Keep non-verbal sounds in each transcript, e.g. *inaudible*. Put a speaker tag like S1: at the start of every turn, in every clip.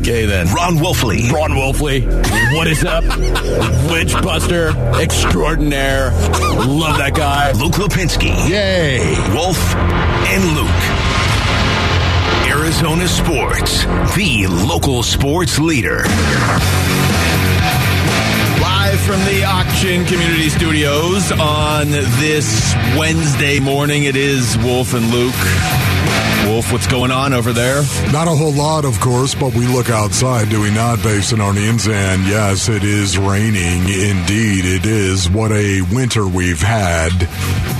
S1: Okay, then.
S2: Ron Wolfley.
S1: Ron Wolfley. What is up? *laughs* Witch Buster extraordinaire. Love that guy.
S2: Luke Lapinski.
S1: Yay.
S2: Wolf and Luke. Arizona Sports, the local sports leader.
S1: Live from the Auction Community Studios on this Wednesday morning, it is Wolf and Luke. Wolf, what's going on over there?
S3: Not a whole lot, of course, but we look outside, do we not, Basinonians? And yes, it is raining. Indeed, it is. What a winter we've had.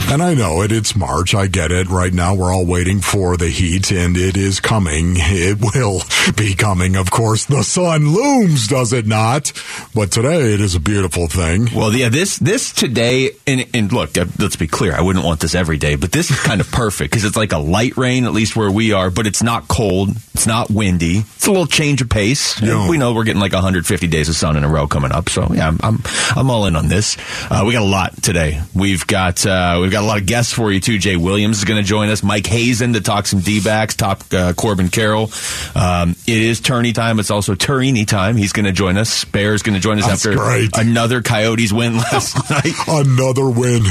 S3: And I know it, it's March. I get it. Right now, we're all waiting for the heat, and it is coming. It will be coming, of course. The sun looms, does it not? But today, it is a beautiful thing.
S1: Well, yeah, this this today, and, and look, uh, let's be clear. I wouldn't want this every day, but this is kind of perfect because it's like a light rain, at least where we are, but it's not cold. It's not windy. It's a little change of pace.
S3: Yeah.
S1: We know we're getting like 150 days of sun in a row coming up. So yeah, I'm I'm, I'm all in on this. Uh, we got a lot today. We've got uh, we've got a lot of guests for you too. Jay Williams is going to join us. Mike Hazen to talk some D backs. Top uh, Corbin Carroll. Um, it is tourney time. It's also Turini time. He's going to join us. Bear's going to join us
S3: That's
S1: after
S3: great.
S1: another Coyotes win *laughs* last night.
S3: Another win.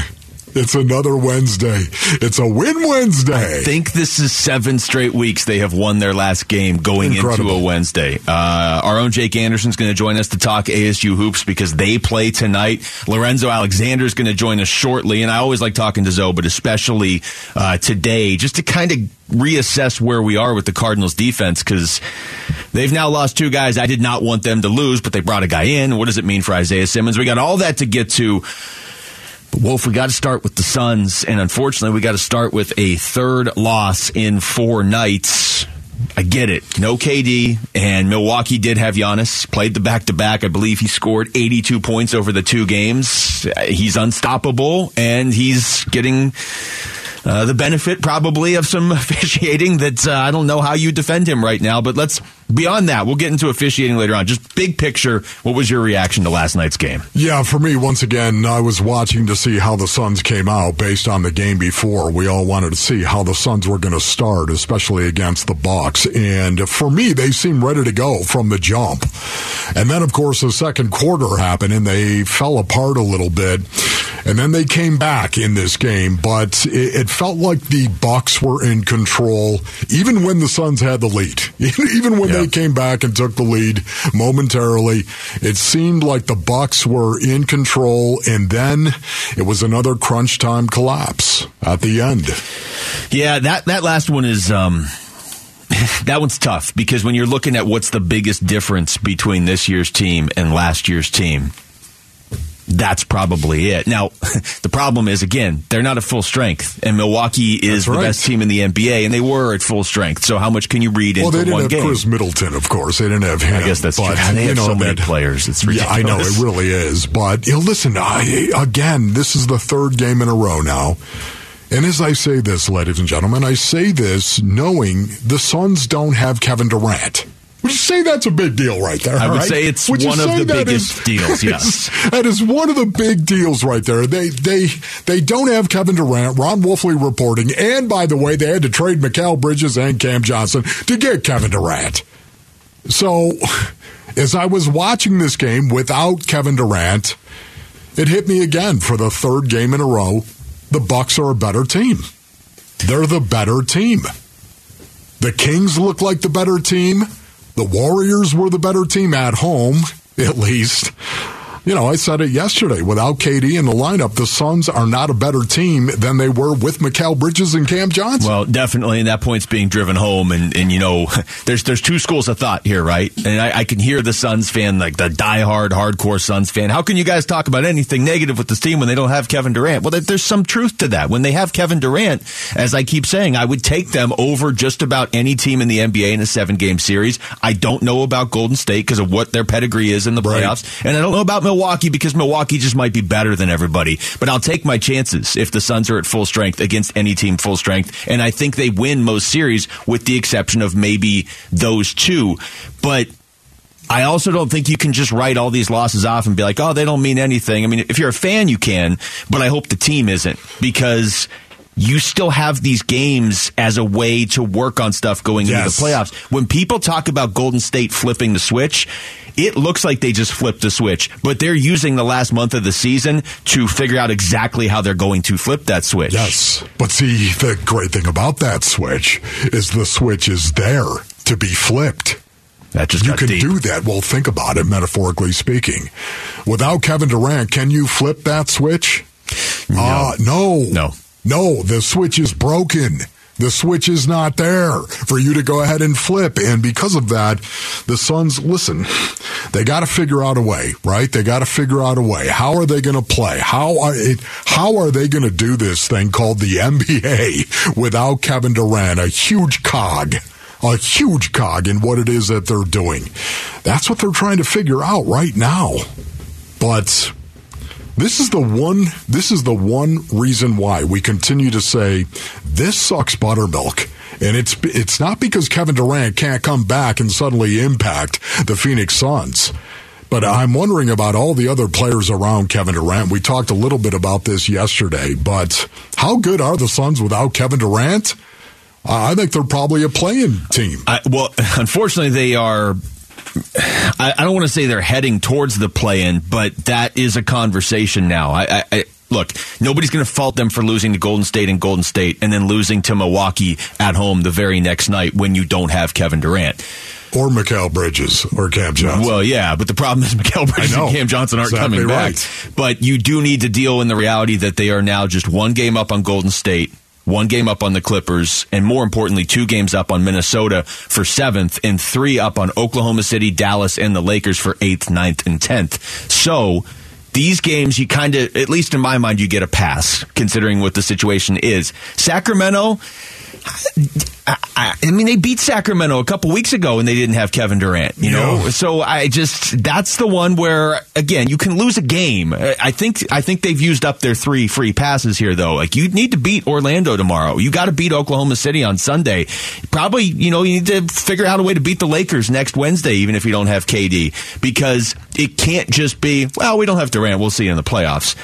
S3: It's another Wednesday. It's a win Wednesday.
S1: I think this is seven straight weeks they have won their last game going
S3: Incredible.
S1: into a Wednesday. Uh, our own Jake Anderson's going to join us to talk ASU hoops because they play tonight. Lorenzo Alexander is going to join us shortly, and I always like talking to Zoe, but especially uh, today, just to kind of reassess where we are with the Cardinals defense because they've now lost two guys. I did not want them to lose, but they brought a guy in. What does it mean for Isaiah Simmons? We got all that to get to. Wolf, we got to start with the Suns, and unfortunately, we got to start with a third loss in four nights. I get it. No KD, and Milwaukee did have Giannis. Played the back to back. I believe he scored 82 points over the two games. He's unstoppable, and he's getting uh, the benefit probably of some *laughs* officiating that uh, I don't know how you defend him right now. But let's beyond that, we'll get into officiating later on. Just big picture, what was your reaction to last night's game?
S3: Yeah, for me, once again, I was watching to see how the Suns came out based on the game before. We all wanted to see how the Suns were going to start, especially against the Bucks. And for me, they seemed ready to go from the jump. And then, of course, the second quarter happened and they fell apart a little bit. And then they came back in this game, but it, it felt like the Bucks were in control, even when the Suns had the lead. *laughs* even when
S1: Yeah.
S3: they came back and took the lead momentarily, it seemed like the Bucks were in control, and then it was another crunch time collapse at the end.
S1: Yeah, that that last one is um *laughs* that one's tough because when you're looking at what's the biggest difference between this year's team and last year's team, that's probably it. Now, *laughs* the problem is again, they're not at full strength, and Milwaukee is
S3: That's
S1: the
S3: right.
S1: best team in the NBA, and they were at full strength. So, how much can you read
S3: Well,
S1: into one game?
S3: Well, they didn't have
S1: game?
S3: Khris Middleton, of course. They didn't have him.
S1: I guess that's
S3: but,
S1: true. *laughs* They have
S3: know,
S1: so many
S3: that-
S1: players. It's
S3: Yeah, I know it really is. But you know, listen, I, again, this is the third game in a row now. And as I say this, ladies and gentlemen, I say this knowing the Suns don't have Kevin Durant. Would you say that's a big deal right there?
S1: I would
S3: right?
S1: say it's
S3: Would
S1: one of the biggest
S3: is-
S1: deals, *laughs* yes.
S3: that is one of the big deals right there. They they they don't have Kevin Durant. Ron Wolfley reporting, and by the way, they had to trade Mikal Bridges and Cam Johnson to get Kevin Durant. So, *laughs* as I was watching this game without Kevin Durant, it hit me again for the third game in a row. The Bucks are a better team. They're the better team. The Kings look like the better team. The Warriors were the better team at home, at least. You know, I said it yesterday. Without KD in the lineup, the Suns are not a better team than they were with Mikal Bridges and Cam Johnson.
S1: Well, definitely, and that point's being driven home. And, and you know, *laughs* there's there's two schools of thought here, right? And I, I can hear the Suns fan, like the diehard, hardcore Suns fan. How can you guys talk about anything negative with this team when they don't have Kevin Durant? Well, there's some truth to that. When they have Kevin Durant, as I keep saying, I would take them over just about any team in the NBA in a seven game series. I don't know about Golden State because of what their pedigree is in the
S3: Right.
S1: playoffs, and I don't know about Milwaukee because Milwaukee just might be better than everybody. But I'll take my chances if the Suns are at full strength against any team full strength. And I think they win most series with the exception of maybe those two. But I also don't think you can just write all these losses off and be like, oh, they don't mean anything. I mean, if you're a fan, you can, but I hope the team isn't because you still have these games as a way to work on stuff going
S3: Yes.
S1: into the playoffs. When people talk about Golden State flipping the switch, it looks like they just flipped the switch, but they're using the last month of the season to figure out exactly how they're going to flip that switch.
S3: Yes. But see, the great thing about that switch is the switch is there to be flipped.
S1: That just
S3: You can
S1: deep.
S3: do that. Well, think about it, metaphorically speaking. Without Kevin Durant, can you flip that switch? No. Uh, no.
S1: No.
S3: No, the switch is broken. The switch is not there for you to go ahead and flip. And because of that, the Suns, listen, they got to figure out a way, right? They got to figure out a way. How are they going to play? How are it, how are they going to do this thing called the NBA without Kevin Durant, a huge cog? A huge cog in what it is that they're doing. That's what they're trying to figure out right now. But this is the one this is the one reason why we continue to say this sucks buttermilk. And it's it's not because Kevin Durant can't come back and suddenly impact the Phoenix Suns. But I'm wondering about all the other players around Kevin Durant. We talked a little bit about this yesterday, but how good are the Suns without Kevin Durant? I think they're probably a play-in team.
S1: I, well, *laughs* unfortunately, they are. I, I don't want to say they're heading towards the play-in, but that is a conversation now. I, I, look, nobody's going to fault them for losing to Golden State and Golden State, and then losing to Milwaukee at home the very next night when you don't have Kevin Durant.
S3: Or Mikal Bridges or Cam Johnson.
S1: Well, yeah, but the problem is *laughs* Mikal Bridges and Cam Johnson aren't
S3: Exactly
S1: coming back.
S3: right.
S1: But you do need to deal in the reality that they are now just one game up on Golden State, one game up on the Clippers, and more importantly, two games up on Minnesota for seventh, and three up on Oklahoma City, Dallas, and the Lakers for eighth, ninth, and tenth. So these games, you kind of, at least in my mind, you get a pass considering what the situation is. Sacramento. I, I, mean, they beat Sacramento a couple weeks ago and they didn't have Kevin Durant, you know?
S3: Yeah.
S1: So I just, that's the one where, again, you can lose a game. I think, I think they've used up their three free passes here, though. Like, you need to beat Orlando tomorrow. You got to beat Oklahoma City on Sunday. Probably, you know, you need to figure out a way to beat the Lakers next Wednesday, even if you don't have KD, because it can't just be, well, we don't have Durant. We'll see you in the playoffs.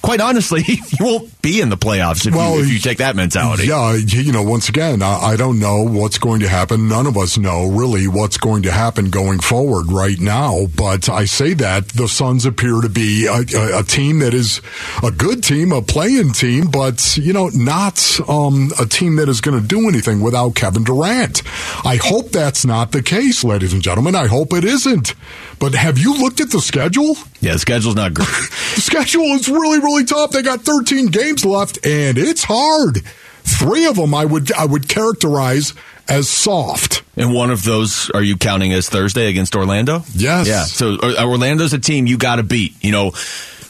S1: Quite honestly, *laughs* you won't be in the playoffs if,
S3: Well,
S1: you, if you take that mentality.
S3: Yeah, you know, once again, I, I don't know what's going to happen. None of us know really what's going to happen going forward right now. But I say that the Suns appear to be a, a, a team that is a good team, a play-in team, but you know, not um, a team that is going to do anything without Kevin Durant. I hope that's not the case, ladies and gentlemen. I hope it isn't. But have you looked at the schedule?
S1: Yeah, the schedule's not great. *laughs*
S3: The schedule is really, really tough. They got 13 games left, and it's hard. Three of them I would I would characterize as soft.
S1: And one of those, are you counting as Thursday against Orlando?
S3: Yes.
S1: Yeah. So uh, Orlando's a team you got to beat. You know,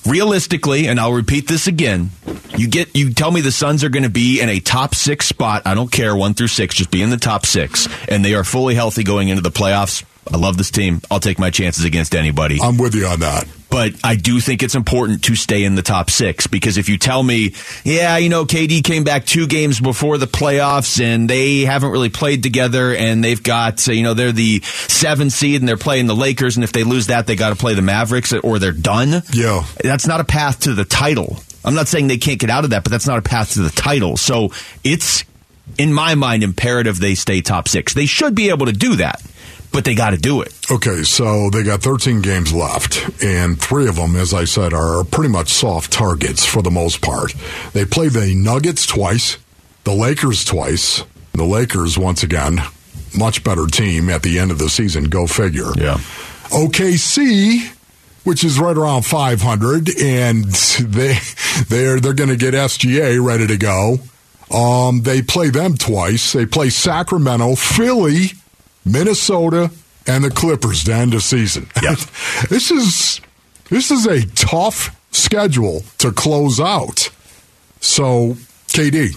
S1: realistically, and I'll repeat this again. You get, you tell me the Suns are going to be in a top six spot. I don't care one through six, just be in the top six, and they are fully healthy going into the playoffs. I love this team. I'll take my chances against anybody.
S3: I'm with you on that.
S1: But I do think it's important to stay in the top six because if you tell me, yeah, you know, KD came back two games before the playoffs and they haven't really played together and they've got, you know, they're the seven seed and they're playing the Lakers and if they lose that, they got to play the Mavericks or they're done.
S3: Yeah.
S1: That's not a path to the title. I'm not saying they can't get out of that, but that's not a path to the title. So it's, in my mind, imperative they stay top six. They should be able to do that, but they got to do it.
S3: Okay, so they got 13 games left, and three of them, as I said, are pretty much soft targets for the most part. They play the Nuggets twice, the Lakers twice. The Lakers, once again, much better team at the end of the season. Go figure.
S1: Yeah.
S3: OKC, which is right around 500, and they they're they're going to get SGA ready to go. Um, they play them twice. They play Sacramento, Philly, Minnesota, and the Clippers to end the season.
S1: Yep. *laughs*
S3: this is this is a tough schedule to close out. So, KD,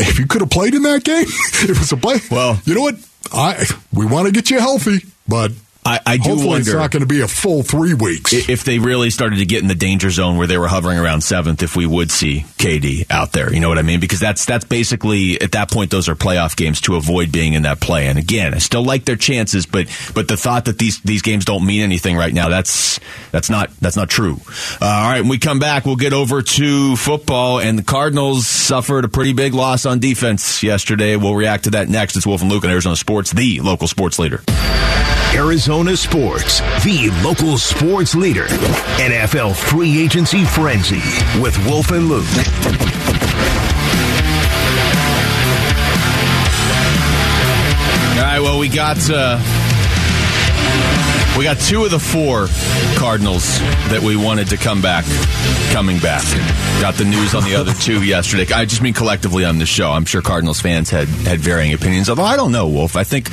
S3: if you could have played in that game, *laughs* it was a play.
S1: Well-
S3: you know what? I we want to get you healthy, but
S1: I, I do
S3: Hopefully,
S1: wonder
S3: it's not going to be a full three weeks.
S1: if they really started to get in the danger zone where they were hovering around seventh, if we would see KD out there, you know what I mean? Because that's that's basically at that point those are playoff games to avoid being in that play. And again, I still like their chances, but but the thought that these these games don't mean anything right now that's that's not that's not true. Uh, all right, when we come back, we'll get over to football, and the Cardinals suffered a pretty big loss on defense yesterday. We'll react to that next. It's Wolf and Luke on Arizona Sports, the local sports leader.
S2: Arizona Sports, the local sports leader. NFL free agency frenzy with Wolf and Luke.
S1: All right, well, we got uh, we got two of the four Cardinals that we wanted to come back, coming back. Got the news on the other two *laughs* yesterday. I just mean collectively on the show. I'm sure Cardinals fans had had varying opinions. Although I don't know, Wolf. I think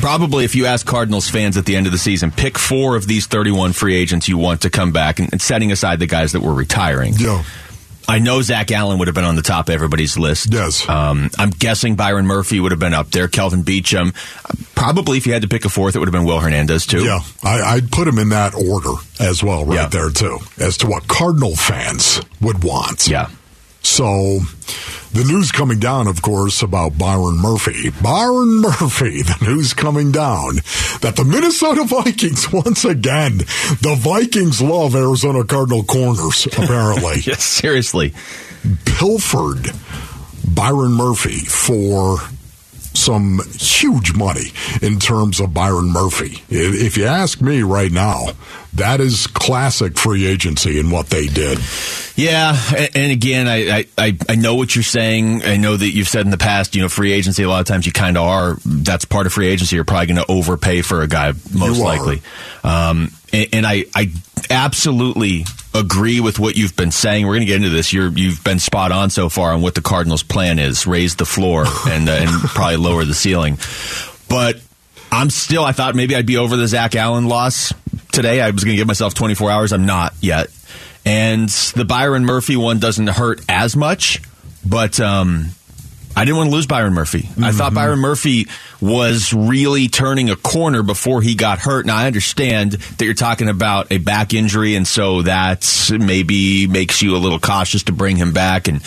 S1: probably if you ask Cardinals fans at the end of the season, pick four of these 31 free agents you want to come back, and, and setting aside the guys that were retiring.
S3: yeah.
S1: I know Zach Allen would have been on the top of everybody's list.
S3: Yes.
S1: Um, I'm guessing Byron Murphy would have been up there. Kelvin Beachum. Probably if you had to pick a fourth, it would have been Will Hernandez, too.
S3: Yeah, I, I'd put him in that order as well, right
S1: Yeah.
S3: there too, as to what Cardinal fans would want.
S1: Yeah.
S3: So, the news coming down, of course, about Byron Murphy. Byron Murphy, *laughs* the news coming down that the Minnesota Vikings, *laughs* once again, the Vikings love Arizona Cardinal corners, *laughs* apparently.
S1: Yes, seriously.
S3: pilfered Byron Murphy for some huge money in terms of Byron Murphy. If you ask me right now, that is classic free agency in what they did.
S1: Yeah, and again, I, I, I know what you're saying. I know that you've said in the past, you know, free agency, a lot of times you kind of are. That's part of free agency. You're probably going to overpay for a guy, most
S3: You
S1: likely. Um, and, and I, I absolutely agree with what you've been saying. We're going to get into this. You're, you've been spot on so far on what the Cardinals' plan is: raise the floor *laughs* and uh, and probably lower the ceiling. But I'm still. I thought maybe I'd be over the Zach Allen loss today. I was going to give myself 24 hours. I'm not yet. And the Byron Murphy one doesn't hurt as much, but um, I didn't want to lose Byron Murphy. I thought Byron Murphy was really turning a corner before he got hurt. Now I understand that you're talking about a back injury, and so that maybe makes you a little cautious to bring him back. And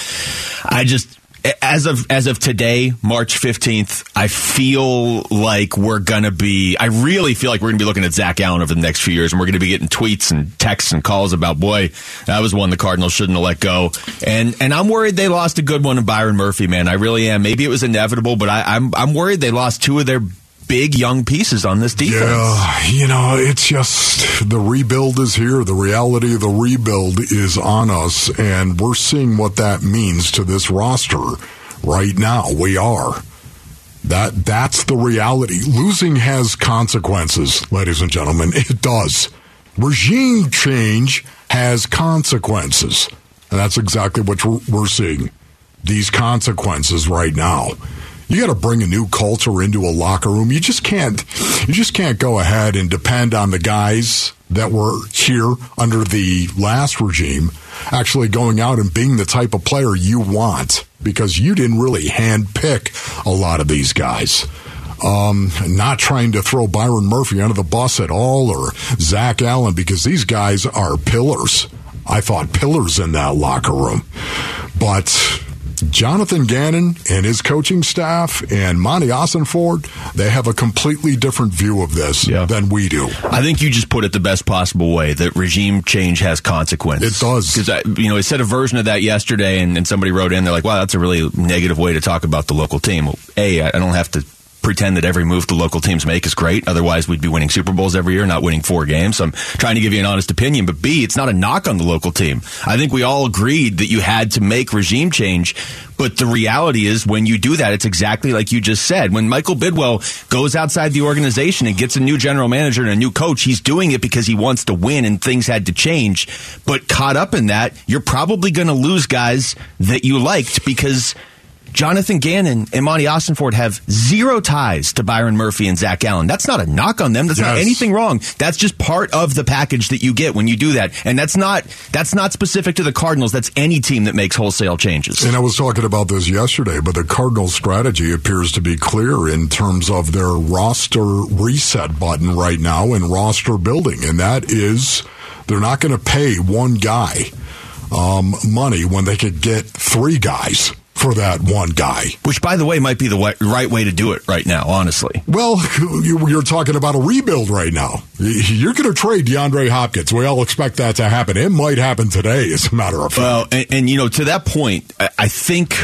S1: I just. As of as of today, March fifteenth, I feel like we're gonna be. I really feel like we're gonna be looking at Zach Allen over the next few years, and we're gonna be getting tweets and texts and calls about, boy, that was one the Cardinals shouldn't have let go. And and I'm worried they lost a good one in Byron Murphy, man. I really am. Maybe it was inevitable, but I, I'm I'm worried they lost two of their big young pieces on this defense.
S3: Yeah, you know, it's just the rebuild is here. The reality of the rebuild is on us, and we're seeing what that means to this roster right now. We are. That that's the reality. Losing has consequences, ladies and gentlemen. *laughs* It does. Regime change has consequences, and that's exactly what we're, we're seeing. These consequences right now. You got to bring a new culture into a locker room. You just can't. You just can't go ahead and depend on the guys that were here under the last regime actually going out and being the type of player you want because you didn't really handpick a lot of these guys. Um, not trying to throw Byron Murphy under the bus at all or Zach Allen because these guys are pillars. I thought pillars in that locker room. But Jonathan Gannon and his coaching staff and Monty Ossenfort, they have a completely different view of this
S1: Yeah.
S3: than we do.
S1: I think you just put it the best possible way that regime change has consequences.
S3: It does.
S1: Because, you know, I said a version of that yesterday, and, and somebody wrote in, they're like, wow, that's a really negative way to talk about the local team. Well, A, I don't have to pretend that every move the local teams make is great. Otherwise, we'd be winning Super Bowls every year, not winning four games. So I'm trying to give you an honest opinion. But B, it's not a knock on the local team. I think we all agreed that you had to make regime change. But the reality is, when you do that, it's exactly like you just said. When Michael Bidwell goes outside the organization and gets a new general manager and a new coach, he's doing it because he wants to win and things had to change. But caught up in that, you're probably going to lose guys that you liked because Jonathan Gannon and Monty Ossenfort have zero ties to Byron Murphy and Zach Allen. That's not a knock on them. That's not anything wrong. That's just part of the package that you get when you do that. And that's not that's not specific to the Cardinals. That's any team that makes wholesale changes.
S3: And I was talking about this yesterday, but the Cardinals' strategy appears to be clear in terms of their roster reset button right now and roster building. And that is they're not going to pay one guy um, money when they could get three guys for that one guy.
S1: Which, by the way, might be the wa- right way to do it right now, honestly.
S3: Well, *laughs* you- you're talking about a rebuild right now. You're going to trade DeAndre Hopkins. We all expect that to happen. It might happen today, as a matter of fact.
S1: Well, and, and you know, to that point, I, I think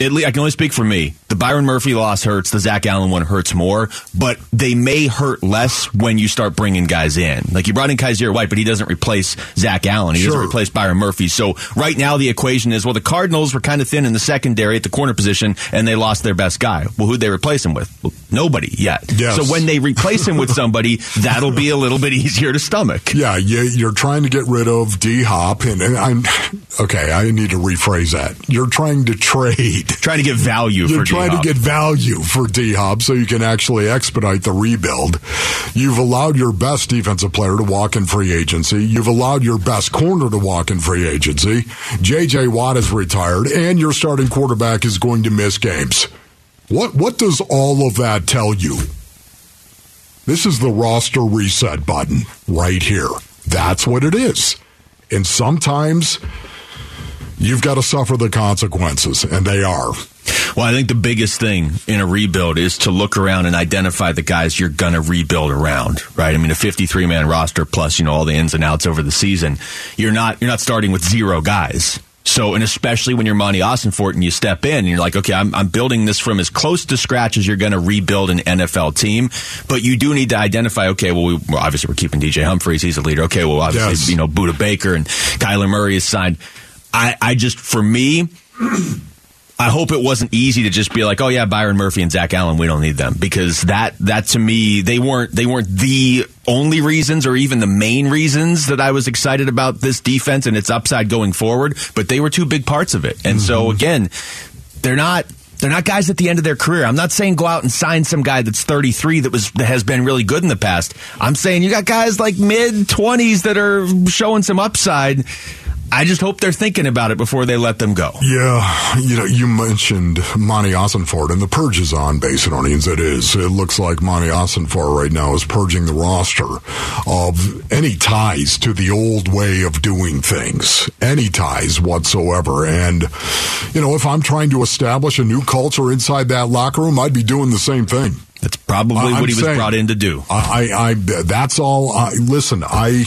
S1: at least I can only speak for me. The Byron Murphy loss hurts. The Zach Allen one hurts more, but they may hurt less when you start bringing guys in. Like you brought in Kyzir White, but he doesn't replace Zach Allen. He
S3: Sure.
S1: doesn't replace Byron Murphy. So right now the equation is well, the Cardinals were kind of thin in the secondary at the corner position, and they lost their best guy. Well, who'd they replace him with? Well, nobody yet.
S3: Yes.
S1: So when they replace him with somebody, that'll be a little bit *laughs* easier to stomach.
S3: Yeah, you, you're trying to get rid of D Hop, and, and I'm okay. I need to rephrase that. You're trying to trade.
S1: Trying to get value
S3: You're
S1: for
S3: trying
S1: D-Hop.
S3: to get value for D Hop so you can actually expedite the rebuild. You've allowed your best defensive player to walk in free agency. You've allowed your best corner to walk in free agency. JJ Watt is retired, and your starting quarterback is going to miss games. What what does all of that tell you? This is the roster reset button right here. That's what it is. And sometimes you've got to suffer the consequences, and they are.
S1: Well, I think the biggest thing in a rebuild is to look around and identify the guys you're going to rebuild around, right? I mean, a 53 man roster plus, you know, all the ins and outs over the season. You're not, you're not starting with zero guys. So, and especially when you're Monty Ossenfort and you step in and you're like, okay, I'm, I'm building this from as close to scratch as you're going to rebuild an NFL team. But you do need to identify, okay, well, we, well obviously we're keeping DJ Humphries. He's a leader. Okay, well, obviously,
S3: Yes.
S1: you know, Budda Baker and Kyler Murray is signed. I, I just, for me, I hope it wasn't easy to just be like, oh yeah, Byron Murphy and Zach Allen, we don't need them because that that to me they weren't they weren't the only reasons or even the main reasons that I was excited about this defense and its upside going forward, but they were two big parts of it. And so mm-hmm. again, they're not they're not guys at the end of their career. I'm not saying go out and sign some guy that's 33 that was that has been really good in the past. I'm saying you got guys like mid 20s that are showing some upside. I just hope they're thinking about it before they let them go.
S3: Yeah, you know, you mentioned Monty Ossenfort, and the purge is on, Basinonians. It is. It looks like Monty Ossenfort right now is purging the roster of any ties to the old way of doing things, any ties whatsoever. And, you know, if I'm trying to establish a new culture inside that locker room, I'd be doing the same thing.
S1: That's probably
S3: I'm
S1: what he was
S3: saying-
S1: brought in to do.
S3: I, I, I that's all. I, listen, I.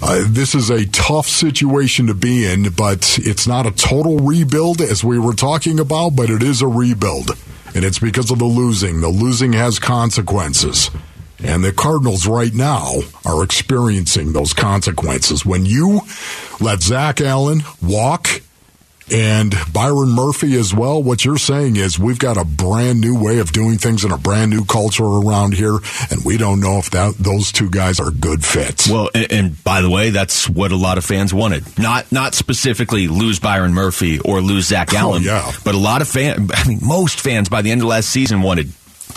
S3: Uh, this is a tough situation to be in, but it's not a total rebuild as we were talking about, but it is a rebuild. And it's because of the losing. The losing has consequences. And the Cardinals right now are experiencing those consequences. When you let Zach Allen walk and Byron Murphy as well. What you're saying is we've got a brand new way of doing things and a brand new culture around here, and we don't know if that those two guys are good fits.
S1: Well, and, and by the way, that's what a lot of fans wanted. Not not specifically lose Byron Murphy or lose Zach oh, Allen,
S3: Oh, yeah.
S1: but a lot of fans. *laughs* I mean, most fans by the end of last season wanted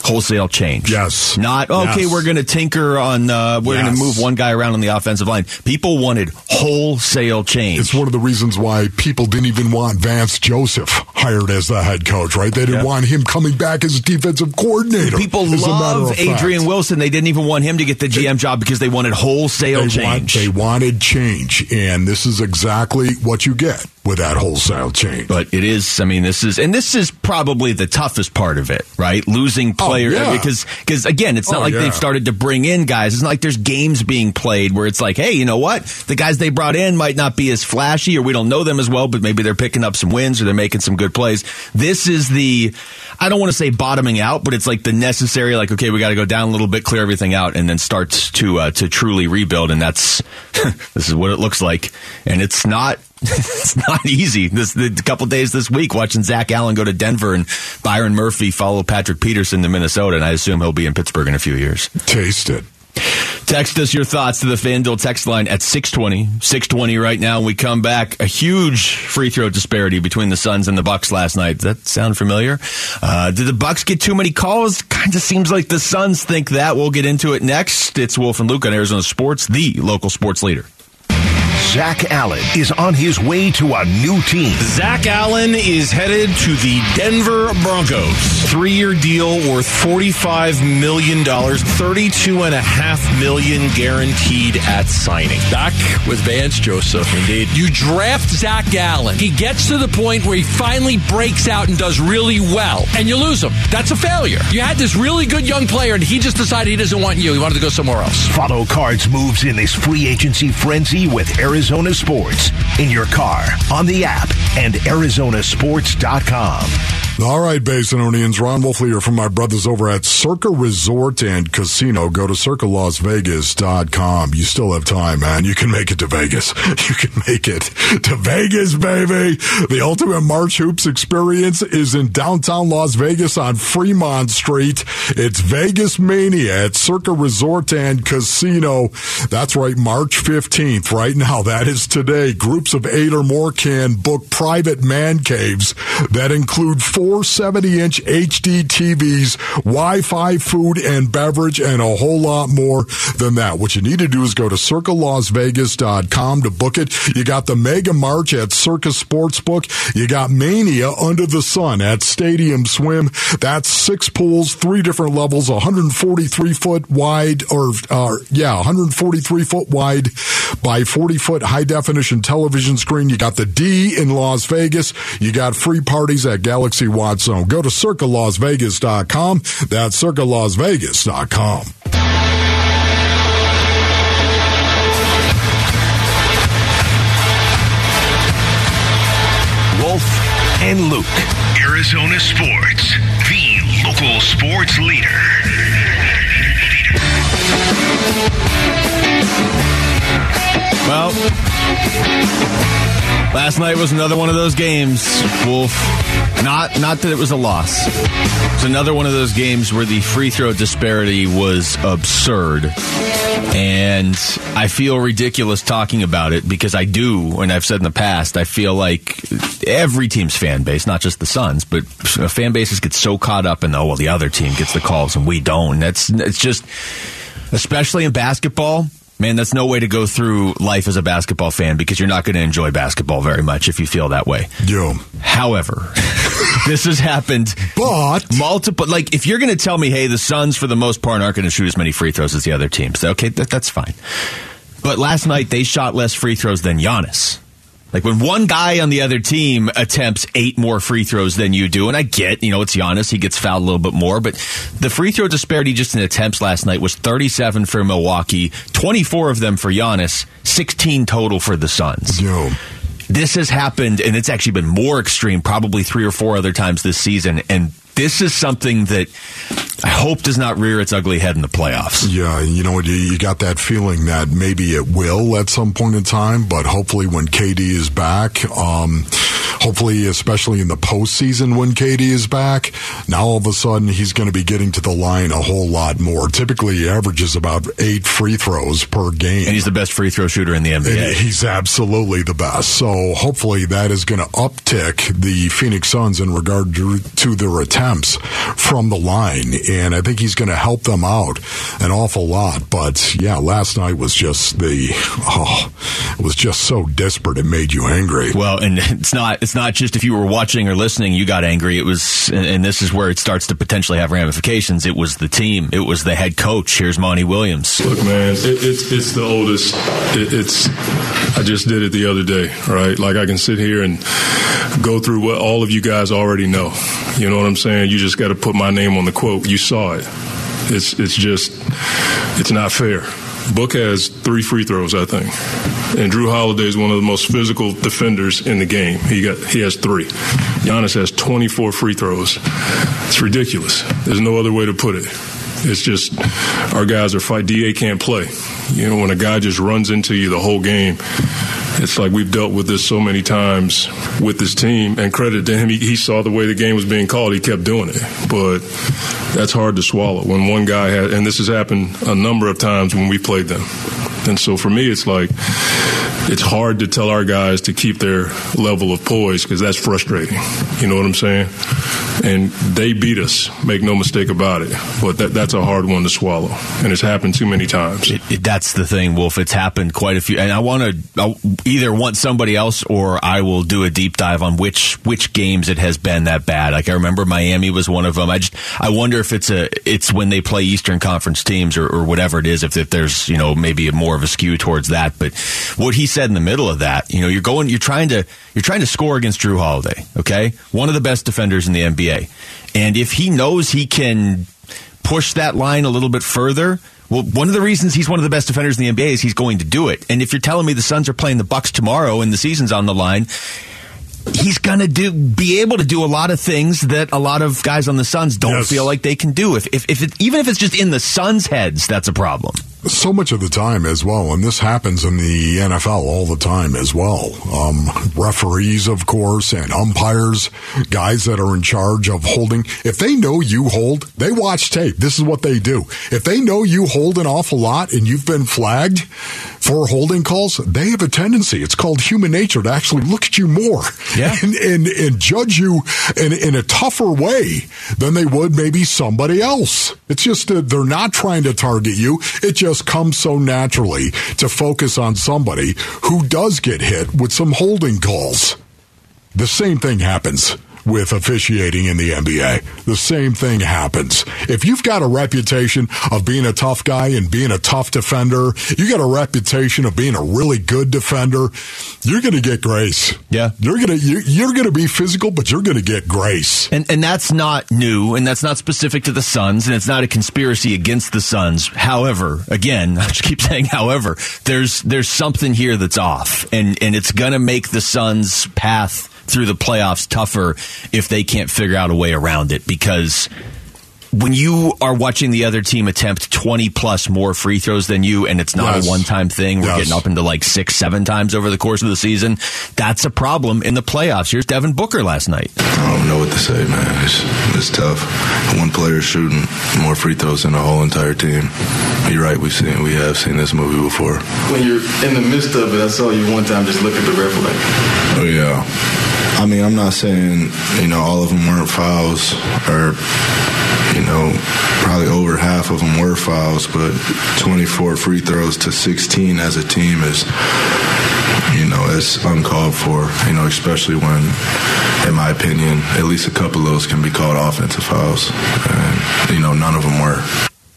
S1: wholesale change.
S3: Yes.
S1: Not okay.
S3: Yes.
S1: We're going to tinker on. Uh, we're going to move one guy around on the offensive line. People wanted wholesale change.
S3: it's one of the reasons why people didn't even want Vance Joseph hired as the head coach, right? They didn't
S1: Yeah.
S3: want him coming back as a defensive coordinator.
S1: People love. Adrian Wilson. They didn't even want him to get the GM job because they wanted wholesale
S3: They, want,
S1: change.
S3: they wanted change, and this is exactly what you get with that wholesale change.
S1: But it is, I mean, this is, and this is probably the toughest part of it, right? Losing players,
S3: Oh, yeah.
S1: because, because again, it's not
S3: Oh,
S1: like
S3: yeah.
S1: they've started to bring in guys. It's not like there's games being played where it's like, hey, you know what? The guys they brought in might not be as flashy or we don't know them as well, but maybe they're picking up some wins or they're making some good plays. This is the, I don't want to say bottoming out, but it's like the necessary, like, okay, we got to go down a little bit, clear everything out, and then start to, uh, to truly rebuild. And that's, *laughs* this is what it looks like. And it's not, it's not easy. This the couple days this week, watching Zach Allen go to Denver and Byron Murphy follow Patrick Peterson to Minnesota, and I assume he'll be in Pittsburgh in a few years.
S3: Taste it.
S1: Text us your thoughts to the FanDuel text line at 620. 620 right now. When we come back, a huge free throw disparity between the Suns and the Bucks last night. Does that sound familiar? Uh, did the Bucks get too many calls? Kind of seems like the Suns think that. We'll get into it next. It's Wolf and Luke on Arizona Sports, the local sports leader.
S2: Zach Allen is on his way to a new team.
S4: Zach Allen is headed to the Denver Broncos. Three year deal worth $45 million, 32.5 million guaranteed at signing.
S5: Back with Vance Joseph.
S4: Indeed.
S5: You draft Zach Allen. He gets to the point where he finally breaks out and does really well, and you lose him. That's a failure. You had this really good young player, and he just decided he doesn't want you. He wanted to go somewhere else.
S2: Follow Cards moves in this free agency frenzy with Arizona. Arizona Sports in your car, on the app, and ArizonaSports.com.
S3: All right, Basinonians. Ron Wolf here from my brothers over at Circa Resort and Casino. Go to circalasvegas.com. You still have time, man. You can make it to Vegas. *laughs* You can make it to Vegas, baby. The ultimate March Hoops experience is in downtown Las Vegas on Fremont Street. It's Vegas Mania at Circa Resort and Casino. That's right, March 15th. Right now, that is today. Groups of eight or more can book private man caves that include four 70 inch HD TVs, Wi Fi, food and beverage, and a whole lot more than that. What you need to do is go to circalasvegas.com to book it. You got the Mega March at Circa Sportsbook. You got Mania Under the Sun at Stadium Swim. That's six pools, three different levels, 143 foot wide, or, uh, yeah, 143 foot wide by 40 foot high definition television screen. You got the D in Las Vegas. You got free parties at Galaxy Watt Zone. Go to circalasvegas.com. That's circalasvegas.com.
S2: Wolf and Luke. Arizona Sports, the local sports leader.
S1: Well, last night was another one of those games, Wolf. Not not that it was a loss. It's another one of those games where the free throw disparity was absurd. And I feel ridiculous talking about it because I do, and I've said in the past, I feel like every team's fan base, not just the Suns, but fan bases get so caught up in, oh, well, the other team gets the calls and we don't. That's, it's just, especially in basketball, man, that's no way to go through life as a basketball fan because you're not going to enjoy basketball very much if you feel that way.
S3: Yeah.
S1: However, *laughs* this has happened.
S3: But
S1: multiple, like if you're going to tell me, hey, the Suns for the most part aren't going to shoot as many free throws as the other teams, okay, that, that's fine. But last night they shot less free throws than Giannis. Like when one guy on the other team attempts eight more free throws than you do, and I get, you know, it's Giannis, he gets fouled a little bit more, but the free throw disparity just in attempts last night was 37 for Milwaukee, 24 of them for Giannis, 16 total for the Suns.
S3: Yo.
S1: This has happened, and it's actually been more extreme, probably three or four other times this season, and this is something that I hope does not rear its ugly head in the playoffs.
S3: Yeah, you know, you, you got that feeling that maybe it will at some point in time, but hopefully when KD is back, um, hopefully, especially in the postseason when KD is back, now all of a sudden he's going to be getting to the line a whole lot more. Typically, he averages about eight free throws per game.
S1: And he's the best free throw shooter in the NBA.
S3: And he's absolutely the best. So hopefully that is going to uptick the Phoenix Suns in regard to, to their attempts from the line. And I think he's going to help them out an awful lot. But yeah, last night was just the, oh, it was just so desperate. It made you angry.
S1: Well, and *laughs* it's not, it's not just if you were watching or listening, you got angry. It was, and this is where it starts to potentially have ramifications. It was the team. It was the head coach. Here's Monty Williams.
S6: Look, man, it, it's it's the oldest. It, it's I just did it the other day, right? Like I can sit here and go through what all of you guys already know. You know what I'm saying? You just got to put my name on the quote. You saw it. It's it's just it's not fair. Book has three free throws, I think, and Jrue Holiday is one of the most physical defenders in the game. He got he has three. Giannis has 24 free throws. It's ridiculous. There's no other way to put it. It's just our guys are fight. Da can't play. You know, when a guy just runs into you the whole game, it's like we've dealt with this so many times with this team. And credit to him, he, he saw the way the game was being called. He kept doing it. But that's hard to swallow when one guy had, and this has happened a number of times when we played them. And so for me, it's like it's hard to tell our guys to keep their level of poise because that's frustrating. You know what I'm saying? And they beat us, make no mistake about it. But that, that's a hard one to swallow, and it's happened too many times.
S1: It, it, that's the thing, Wolf. It's happened quite a few, and I want to either want somebody else or I will do a deep dive on which which games it has been that bad. Like I remember Miami was one of them. I just I wonder if it's a it's when they play Eastern Conference teams or, or whatever it is. If, if there's you know maybe a more of a skew towards that, but what he said in the middle of that, you know, you're going, you're trying to you're trying to score against Jrue Holiday. Okay, one of the best defenders in the NBA, and if he knows he can push that line a little bit further well, one of the reasons he's one of the best defenders in the NBA is he's going to do it. And if you're telling me the Suns are playing the Bucks tomorrow and the season's on the line, he's going to do be able to do a lot of things that a lot of guys on the Suns don't yes. feel like they can do. If if, if it, even if it's just in the Suns' heads, that's a problem
S3: so much of the time as well, and this happens in the NFL all the time as well. Um, referees, of course, and umpires, guys that are in charge of holding. If they know you hold, they watch tape. This is what they do. If they know you hold an awful lot and you've been flagged for holding calls, they have a tendency. It's called human nature to actually look at you more
S1: yeah. *laughs*
S3: and, and, and judge you in, in a tougher way than they would maybe somebody else. It's just that they're not trying to target you. It just just comes so naturally to focus on somebody who does get hit with some holding calls. The same thing happens with officiating in the NBA. The same thing happens. If you've got a reputation of being a tough guy and being a tough defender, you got a reputation of being a really good defender, you're going to get grace.
S1: Yeah.
S3: You're going to you're going to be physical, but you're going to get grace.
S1: And and that's not new and that's not specific to the Suns and it's not a conspiracy against the Suns. However, again, *laughs* I just keep saying however, there's there's something here that's off and and it's going to make the Suns path through the playoffs tougher if they can't figure out a way around it because when you are watching the other team attempt 20 plus more free throws than you and it's not yes. a one time thing, we're yes. getting up into like six, seven times over the course of the season. That's a problem in the playoffs. Here's Devin Booker last night.
S7: I don't know what to say, man. It's, it's tough. One player shooting more free throws than the whole entire team. You're right. We've seen, we have seen this movie before.
S8: When you're in the midst of it, I saw you one time just look at the ref like,
S7: oh, yeah. I mean, I'm not saying, you know, all of them weren't fouls or you know, probably over half of them were fouls, but 24 free throws to 16 as a team is, you know, it's uncalled for, you know, especially when, in my opinion, at least a couple of those can be called offensive fouls. And, you know, none of them were.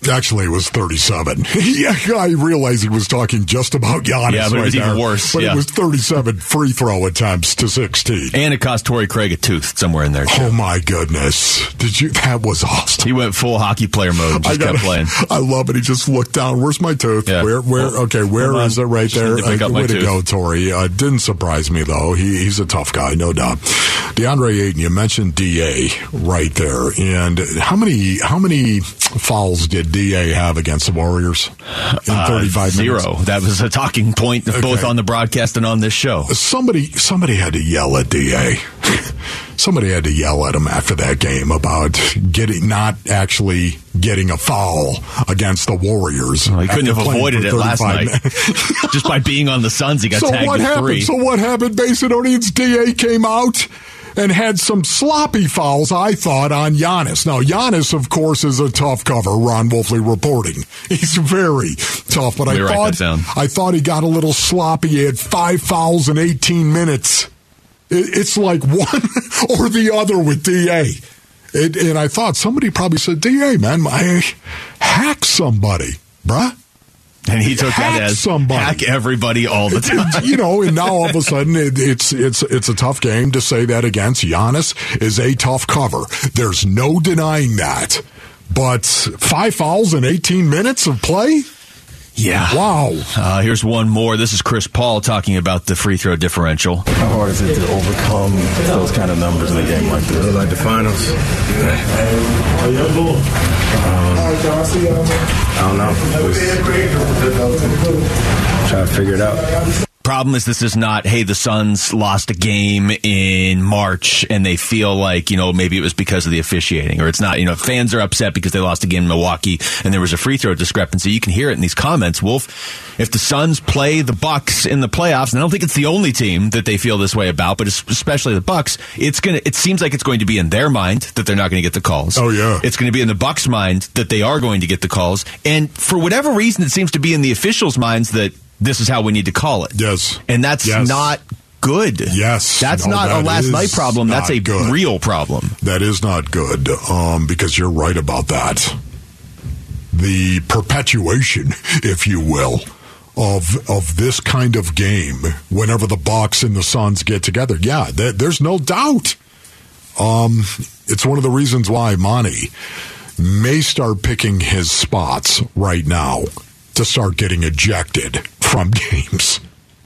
S3: Actually, it was 37. *laughs* yeah, I realized he was talking just about Giannis.
S1: Yeah, but
S3: right
S1: it was
S3: there.
S1: even worse.
S3: But
S1: yeah.
S3: it was 37 free throw attempts to 16.
S1: And it cost Torrey Craig a tooth somewhere in there. Too.
S3: Oh my goodness! Did you? That was awesome.
S1: He went full hockey player mode. Just I kept playing. *laughs*
S3: I love it. He just looked down. Where's my tooth? Yeah. Where? Where? Well, okay, where is it? Right there.
S1: To uh,
S3: way
S1: to
S3: go, Torrey. Uh, didn't surprise me though. He, he's a tough guy, no doubt. DeAndre Ayton. You mentioned Da right there, and how many how many fouls did Da have against? the Warriors in uh, 35 uh,
S1: zero.
S3: minutes?
S1: That was a talking point okay. both on the broadcast and on this show.
S3: Somebody somebody had to yell at DA. somebody had to yell at him after that game about getting not actually getting a foul against the Warriors.
S1: Well, he couldn't have avoided it last night. Just by being on the Suns, he got
S3: so
S1: tagged
S3: what happened?
S1: three.
S3: So what happened? Macedonians DA came out and had some sloppy fouls, I thought, on Giannis. Now, Giannis, of course, is a tough cover, Ron Wolfley reporting. *laughs* He's very tough, but I thought, I thought he got a little sloppy. He had five fouls in 18 minutes. It's like *laughs* one or the other with DA. It, and I thought somebody probably said, DA, man, I hack somebody, bruh.
S1: And he took
S3: hack
S1: that as
S3: somebody.
S1: hack everybody all the time.
S3: you know, and now all of a *laughs* sudden it, it's it's it's a tough game to say that against Giannis is a tough cover. There's no denying that. But five fouls in 18 minutes of play?
S1: Yeah.
S3: Wow.
S1: Uh, here's one more. This is Chris Paul talking about the free throw differential.
S9: How hard is it to overcome those kind of numbers in a game like this?
S7: Like the finals. Um, I don't know. Just try to figure it out.
S1: Problem is, this is not, hey, the Suns lost a game in March and they feel like, you know, maybe it was because of the officiating, or it's not, you know, fans are upset because they lost a game in Milwaukee and there was a free throw discrepancy. You can hear it in these comments. Wolf, if the Suns play the Bucks in the playoffs, and I don't think it's the only team that they feel this way about, but especially the Bucks, it's gonna, it seems like it's going to be in their mind that they're not going to get the calls.
S3: Oh, yeah.
S1: It's going to be in the Bucks' mind that they are going to get the calls. And for whatever reason, it seems to be in the officials' minds that this is how we need to call it.
S3: Yes.
S1: And that's
S3: Yes.
S1: not good.
S3: Yes.
S1: That's
S3: No,
S1: not
S3: that
S1: a last night problem. That's a
S3: good.
S1: real problem.
S3: That is not good um, because you're right about that. The perpetuation, *laughs* if you will, of of this kind of game whenever the Bucks and the Suns get together. Yeah, there, there's no doubt. Um, it's one of the reasons why Monty may start picking his spots right now to start getting ejected from *laughs* games.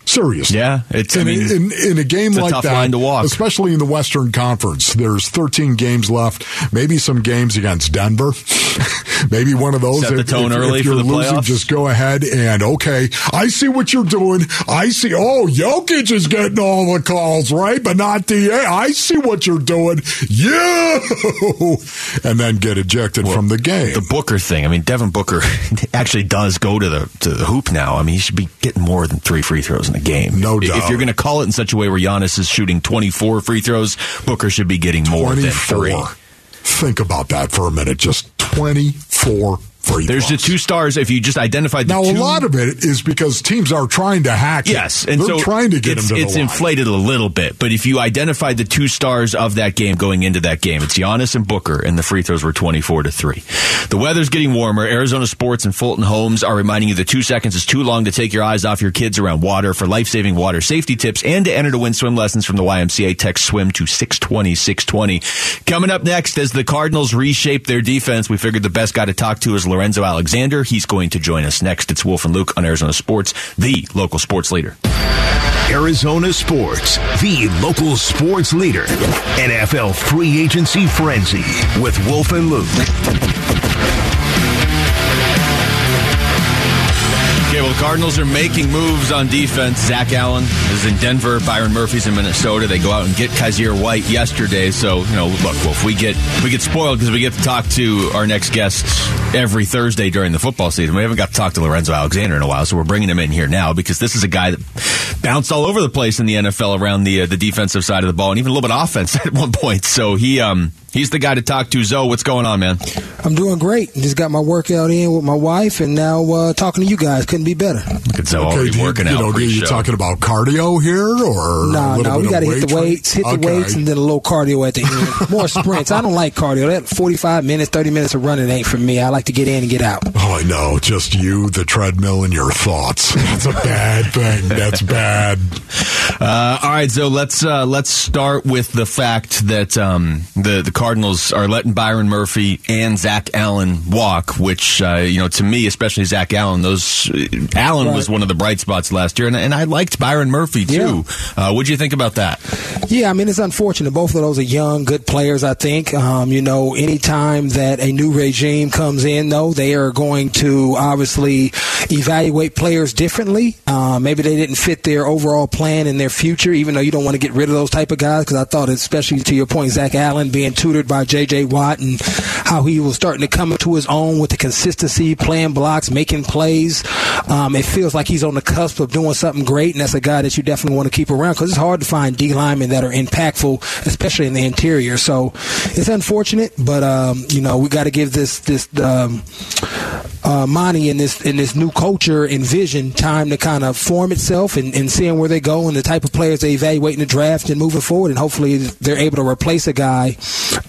S3: Seriously.
S1: Yeah, it's- I
S3: in,
S1: mean,
S3: in, in a game like
S1: tough
S3: that,
S1: line to walk.
S3: especially in the Western Conference. There's 13 games left. Maybe some games against Denver. *laughs* Maybe one of those.
S1: Set the
S3: If-
S1: tone
S3: if,
S1: early
S3: if
S1: for
S3: you're
S1: the
S3: losing,
S1: playoffs.
S3: just go ahead and okay. I see what you're doing. I see. Oh, Jokic is getting all the calls, right? But not Da. I see what you're doing. You *laughs* and then get ejected from the game.
S1: The Booker thing. I mean, Devin Booker *laughs* actually does go to the to the hoop now. I mean, he should be getting more than three free throws in a game.
S3: No
S1: If
S3: doubt.
S1: you're going to call it in such a way where Giannis is shooting 24 free throws, Booker should be getting more than
S3: 24.
S1: three.
S3: Think about that for a minute. Just 24 free
S1: There's the two stars. If you just identified the
S3: Now,
S1: two,
S3: a lot of it is because teams are trying to hack it.
S1: Yes, and
S3: They're
S1: so
S3: trying to get
S1: it's,
S3: him to
S1: it's inflated a little bit. But if you identified the two stars of that game going into that game, it's Giannis and Booker, and the free throws were twenty four to three. The weather's getting warmer. Arizona Sports and Fulton Homes are reminding you that two seconds is too long to take your eyes off your kids around water. For life saving water safety tips and to enter to win swim lessons from the YMCA, text swim to six twenty six twenty. Coming up next, as the Cardinals reshape their defense, we figured the best guy to talk to is Lorenzo Alexander. He's going to join us next. It's Wolf and Luke on Arizona Sports, the local sports leader.
S2: Arizona Sports, the local sports leader. NFL free agency frenzy with Wolf and Luke.
S1: Well, the Cardinals are making moves on defense. Zach Allen is in Denver. Byron Murphy's in Minnesota. They go out and get Kyzir White yesterday. So, you know, look, Wolf, we get we get spoiled because we get to talk to our next guest every Thursday during the football season. We haven't got to talk to Lorenzo Alexander in a while, so we're bringing him in here now because this is a guy that bounced all over the place in the NFL around the uh, the defensive side of the ball and even a little bit of offense *laughs* at one point. So he um he's the guy to talk to. Zoe, what's going on, man?
S10: I'm doing great. Just got my workout in with my wife, and now uh, talking to you guys. Couldn't be better.
S1: Look at Zoe
S3: Okay,
S1: already
S3: you,
S1: working
S3: you
S1: out.
S3: know, are you talking about cardio here or
S10: No,
S3: little
S10: no,
S3: bit
S10: we got to hit the weights, hit the weights, and then a little cardio at the end. *laughs* More sprints. I don't like cardio. That 45 minutes, 30 minutes of running ain't for me. I like to get in and get out.
S3: Oh, I know. Just you, the treadmill, and your thoughts. *laughs* That's a bad thing. That's bad.
S1: Uh, all right, so let's uh, let's start with the fact that um, the the Cardinals are letting Byron Murphy and Zach Allen walk, which uh, you know to me, especially Zach Allen, those uh, Allen was one of the bright spots last year, and, and I liked Byron Murphy too. Uh, what do you think about that?
S10: Yeah, I mean, it's unfortunate. Both of those are young, good players, I think. Um, you know, anytime that a new regime comes in, though, they are going to obviously evaluate players differently. Uh, maybe they didn't fit their overall plan in their future, even though you don't want to get rid of those type of guys, because I thought, especially to your point, Zach Allen being tutored by J.J. Watt and how he was starting to come into his own with the consistency, playing blocks, making plays. Um, it feels like he's on the cusp of doing something great, and that's a guy that you definitely want to keep around because it's hard to find D linemen that are impactful, especially in the interior. So it's unfortunate, but um, you know we got to give this this um, uh, Monty and this in this new culture and vision time to kind of form itself and, and seeing where they go and the type of players they evaluate in the draft and moving forward, and hopefully they're able to replace a guy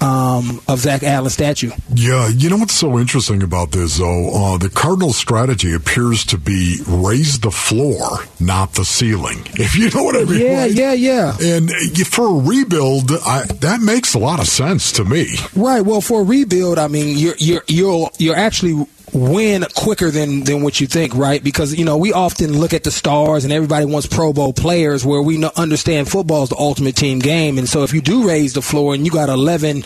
S10: um, of Zach Allen statue.
S3: Yeah, you know what's so interesting about this, though? Uh, the Cardinal strategy appears to be raise the floor, not the ceiling. *laughs* If you know what I mean.
S10: Yeah,
S3: right?
S10: yeah, yeah.
S3: And for a rebuild, I, that makes a lot of sense to me.
S10: Right. Well, for a rebuild, I mean, you're you're you're you're actually win quicker than than what you think, right? Because you know we often look at the stars and everybody wants Pro Bowl players, where we know, understand football is the ultimate team game, and so if you do raise the floor and you got eleven,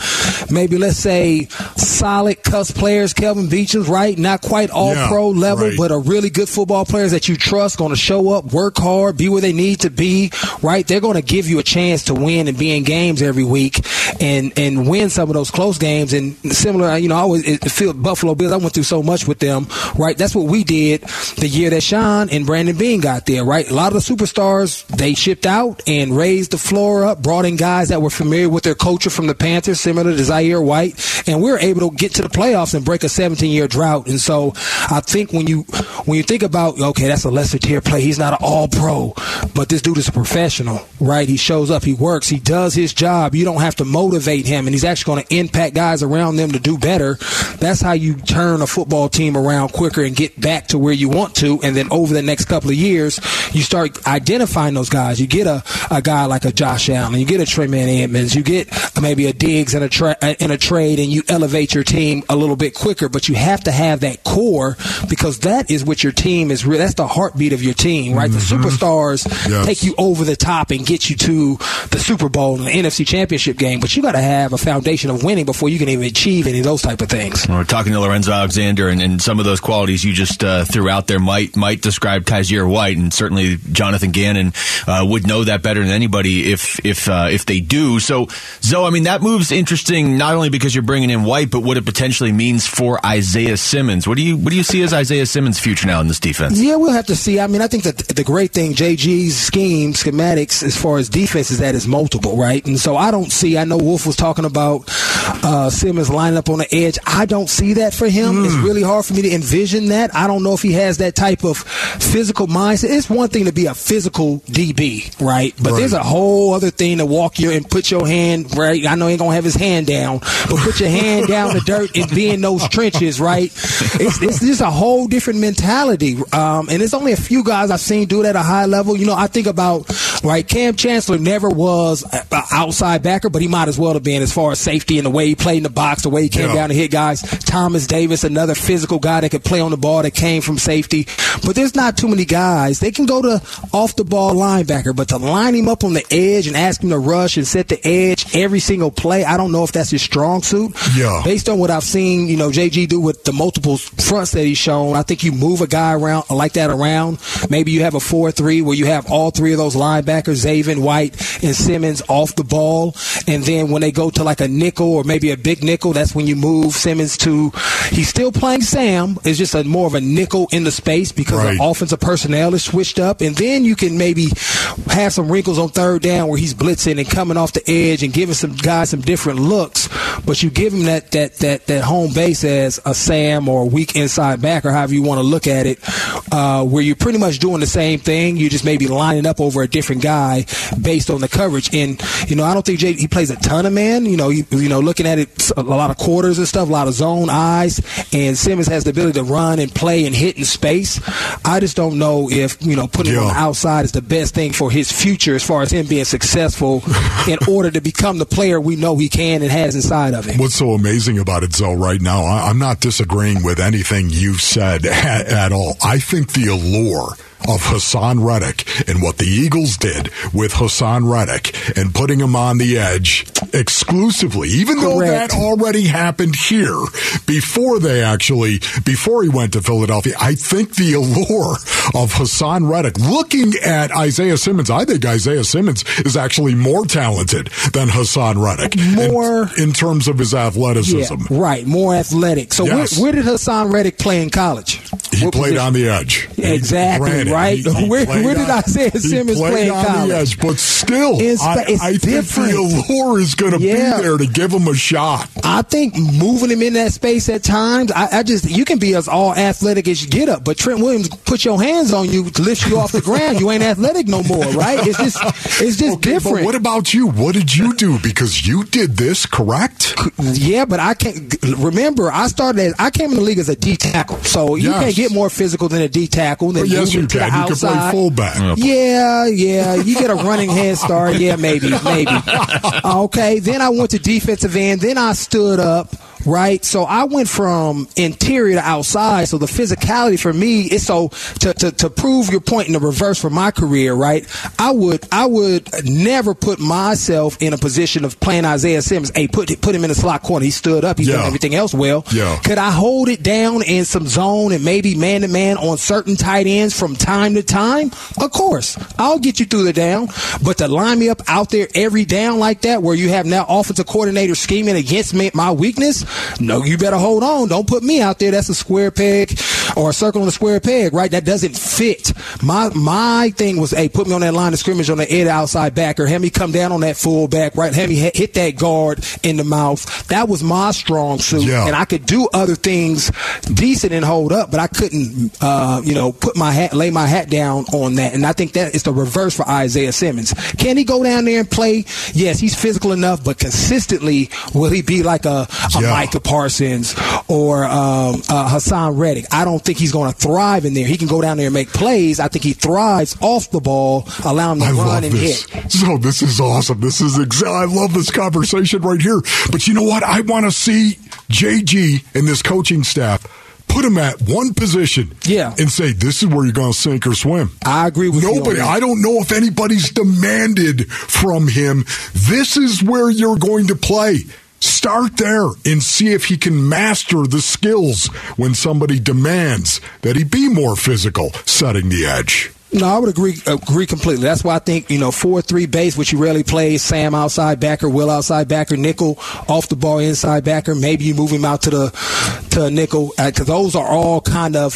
S10: maybe let's say solid cuss players, Kelvin Beachums, right? Not quite all
S3: Yeah,
S10: pro level,
S3: right.
S10: but are really good football players that you trust, going to show up, work hard, be where they need to be, right? They're going to give you a chance to win and be in games every week and and win some of those close games. And similar, you know, I always it feel Buffalo Bills. I went through so much with them, right? That's what we did the year that Sean and Brandon Beane got there, right? A lot of the superstars they shipped out and raised the floor up, brought in guys that were familiar with their culture from the Panthers, similar to Kyzir White, and we were able to get to the playoffs and break a 17 year drought. And so I think when you when you think about okay, that's a lesser tier play. He's not an all pro, but this dude is a professional, right? He shows up, he works, he does his job. You don't have to motivate him, and he's actually going to impact guys around them to do better. That's how you turn a football team around quicker and get back to where you want to. And then over the next couple of years, you start identifying those guys. You get a, a guy like a Josh Allen, you get a Tremaine Edmunds, you get maybe a Diggs in a tra- in a trade, and you elevate your team a little bit quicker. But you have to have that core because that is what your team is. Re- that's the heartbeat of your team, right? The mm-hmm. superstars
S3: Yes.
S10: take you over the top and get you to the Super Bowl and the NFC Championship game. But you got to have a foundation of winning before you can even achieve any of those type of things.
S1: We're talking to Lorenzo Alexander, and, and some of those qualities you just uh, threw out there might might describe Kyzir White, and certainly Jonathan Gannon uh, would know that better than anybody if if uh, if they do. So, Zoe, I mean that move's interesting not only because you're bringing in White, but what it potentially means for Isaiah Simmons. What do you what do you see as Isaiah Simmons' future now in this defense?
S10: Yeah, we'll have to see. I mean, I think that the great thing, JG's scheme, schematics, as far as defense, is that it's multiple, right? And so I don't see, I know Wolf was talking about uh, Simmons lining up on the edge. I don't see that for him. It's really hard for me to envision that. I don't know if he has that type of physical mindset. It's one thing to be a physical DB, right? But
S3: Right.
S10: there's a whole other thing to walk you and put your hand, right? I know he ain't going to have his hand down, but put your hand down the dirt and be in those trenches, right? It's, it's just a whole different mentality. Um, and it's only a few guys I've seen do it at a high level. You know, I think about, right, Kam Chancellor never was an outside backer, but he might as well have been as far as safety and the way he played in the box, the way he came
S3: Yeah.
S10: down to hit guys. Thomas Davis, another physical guy that could play on the ball that came from safety. But there's not too many guys. They can go to off the ball linebacker, but to line him up on the edge and ask him to rush and set the edge every single play, I don't know if that's his strong suit.
S3: Yeah.
S10: Based on what I've seen, you know, JG do with the multiple fronts that he's shown, I think you move a guy around like that around. Maybe you have a 4 3 where you have all three of those linebackers, Zaven, White, and Simmons off the ball. And then when they go to like a nickel or maybe a big nickel, that's when you move Simmons to, he's still playing Sam. is just a more of a nickel in the space because
S3: Right.
S10: the offensive personnel is switched up. And then you can maybe have some wrinkles on third down where he's blitzing and coming off the edge and giving some guys some different looks. But you give him that that that that home base as a Sam or a weak inside back or however you want to look at it, uh, where you're pretty much doing the same thing. You just maybe lining up over a different guy based on the coverage. And you know, I don't think Jay, he plays a ton of man. You know, you, you know, looking at it, a lot of quarters and stuff, a lot of zone eyes. And Simmons has the ability to run and play and hit in space. I just don't know if you know putting him on the
S3: Yeah.
S10: outside is the best thing for his future as far as him being successful *laughs* in order to become the player we know he can and has inside of him.
S3: What's so amazing about it, Zoe, right now, I, I'm not disagreeing with anything you've said *laughs* at, at all. I think the allure of Haason Reddick and what the Eagles did with Haason Reddick and putting him on the edge exclusively, even though that already happened here before they actually, before he went to Philadelphia. I think the allure of Haason Reddick, looking at Isaiah Simmons, I think Isaiah Simmons is actually more talented than Haason Reddick in-
S10: More-
S3: in, terms of his
S10: Yeah,
S3: athleticism.
S10: right. More athletic. So
S3: Yes.
S10: where, where did Haason Reddick play in college?
S3: He
S10: What
S3: played on the edge.
S10: Exactly, right? *laughs* Where-
S3: played
S10: where did
S3: on-
S10: Isaiah
S3: he
S10: Simmons play in
S3: on
S10: college?
S3: the edge, but still,
S10: It's-
S3: I,
S10: it's
S3: I think
S10: different.
S3: the allure is going to
S10: Yeah.
S3: be there to give him a shot.
S10: I think moving him in that space at times, I, I just you can be as all athletic as you get up, but Trent Williams put your hands on you lift you off the ground. You ain't athletic no more, right? It's just it's just
S3: Okay,
S10: different.
S3: What about you? What did you do? Because you did this, correct?
S10: Yeah, but I can't remember. I started. As, I came in the league as a D tackle, so you
S3: Yes.
S10: can't get more physical than a D tackle.
S3: Well, yes, you can. You can play fullback.
S10: Yeah, yeah. You get a running head start. Yeah, maybe, maybe. *laughs* Okay. Then I went to defensive end. Then I stood up. Right? So I went from interior to outside. So the physicality for me is so to, to, to prove your point in the reverse for my career, right? I would I would never put myself in a position of playing Isaiah Simmons. Hey, put put him in the slot corner. He stood up. He's
S3: Yeah.
S10: done everything else well.
S3: Yeah.
S10: Could I hold it down in some zone and maybe man to man on certain tight ends from time to time? Of course, I'll get you through the down. But to line me up out there every down like that, where you have now offensive coordinator scheming against me, my weakness, no, you better hold on. Don't put me out there. That's a square peg or a circle on a square peg, right? That doesn't fit. My my thing was, hey, put me on that line of scrimmage on the edge outside backer. Have me come down on that fullback, right? Have me hit hit that guard in the mouth. That was my strong suit,
S3: Yeah.
S10: and I could do other things decent and hold up, but I couldn't, uh, you know, put my hat, lay my hat down on that. And I think that is the reverse for Isaiah Simmons. Can he go down there and play? Yes, he's physical enough, but consistently, will he be like a, a
S3: Yeah.
S10: Micah Parsons or um, uh, Haason Reddick? I don't think he's going to thrive in there. He can go down there and make plays. I think he thrives off the ball, allow him to
S3: I
S10: run
S3: love
S10: and
S3: this.
S10: hit.
S3: So this is awesome. This is exa- I love this conversation right here. But you know what? I want to see JG and this coaching staff put him at one position.
S10: Yeah.
S3: And say this is where you're going to sink or swim.
S10: I agree with
S3: Nobody. I don't know if anybody's demanded from him. This is where you're going to play. Start there and see if he can master the skills when somebody demands that he be more physical, setting the edge.
S10: No, I would agree agree completely. That's why I think you know four three base, which you rarely play. Sam outside backer, Will outside backer, nickel off the ball inside backer. Maybe you move him out to the to a nickel because those are all kind of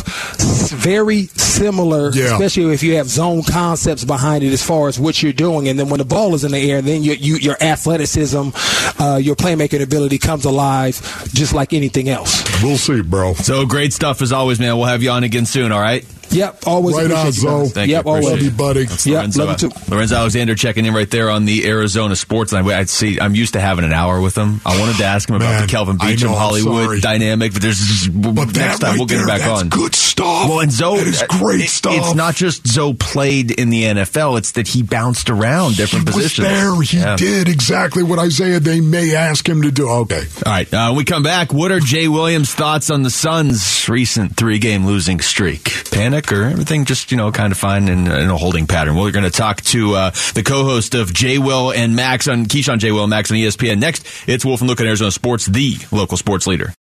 S10: very similar.
S3: Yeah.
S10: Especially if you have zone concepts behind it as far as what you're doing, and then when the ball is in the air, then your you, your athleticism, uh, your playmaking ability comes alive, just like anything else.
S3: We'll see, bro.
S1: So great stuff as always, man. We'll have you on again soon. All right.
S10: Yep, always
S3: Right on,
S10: you guys.
S3: Zoe.
S1: Thank
S10: yep,
S1: you.
S10: Always.
S3: Love you, buddy.
S1: That's
S10: Yep,
S1: Lorenzo,
S10: love you too.
S1: Lorenzo Alexander checking in right there on the Arizona Sports Line. I'd see. I'm used to having an hour with him. I wanted to ask him about
S3: Man,
S1: the Kelvin
S3: I know,
S1: Hollywood dynamic, but there's
S3: But
S1: next time
S3: right
S1: we'll get him back
S3: that's
S1: on.
S3: good stuff.
S1: Well, and Zoe
S3: That is great
S1: it-
S3: stuff.
S1: It's not just Zoe played in the NFL; it's that he bounced around different
S3: he
S1: positions.
S3: was there. He
S1: Yeah.
S3: did exactly what Isaiah they may ask him to do. Okay.
S1: All right, uh, we come back, what are Jay Williams' thoughts on the Suns' recent three-game losing streak? Panic or everything just, you know, kind of fine in, in a holding pattern? Well, we're going to talk to uh, the co-host of J. Will and Max on Keyshawn J. Will and Max on ESPN. Next, it's Wolf and Luke at Arizona Sports, the local sports leader.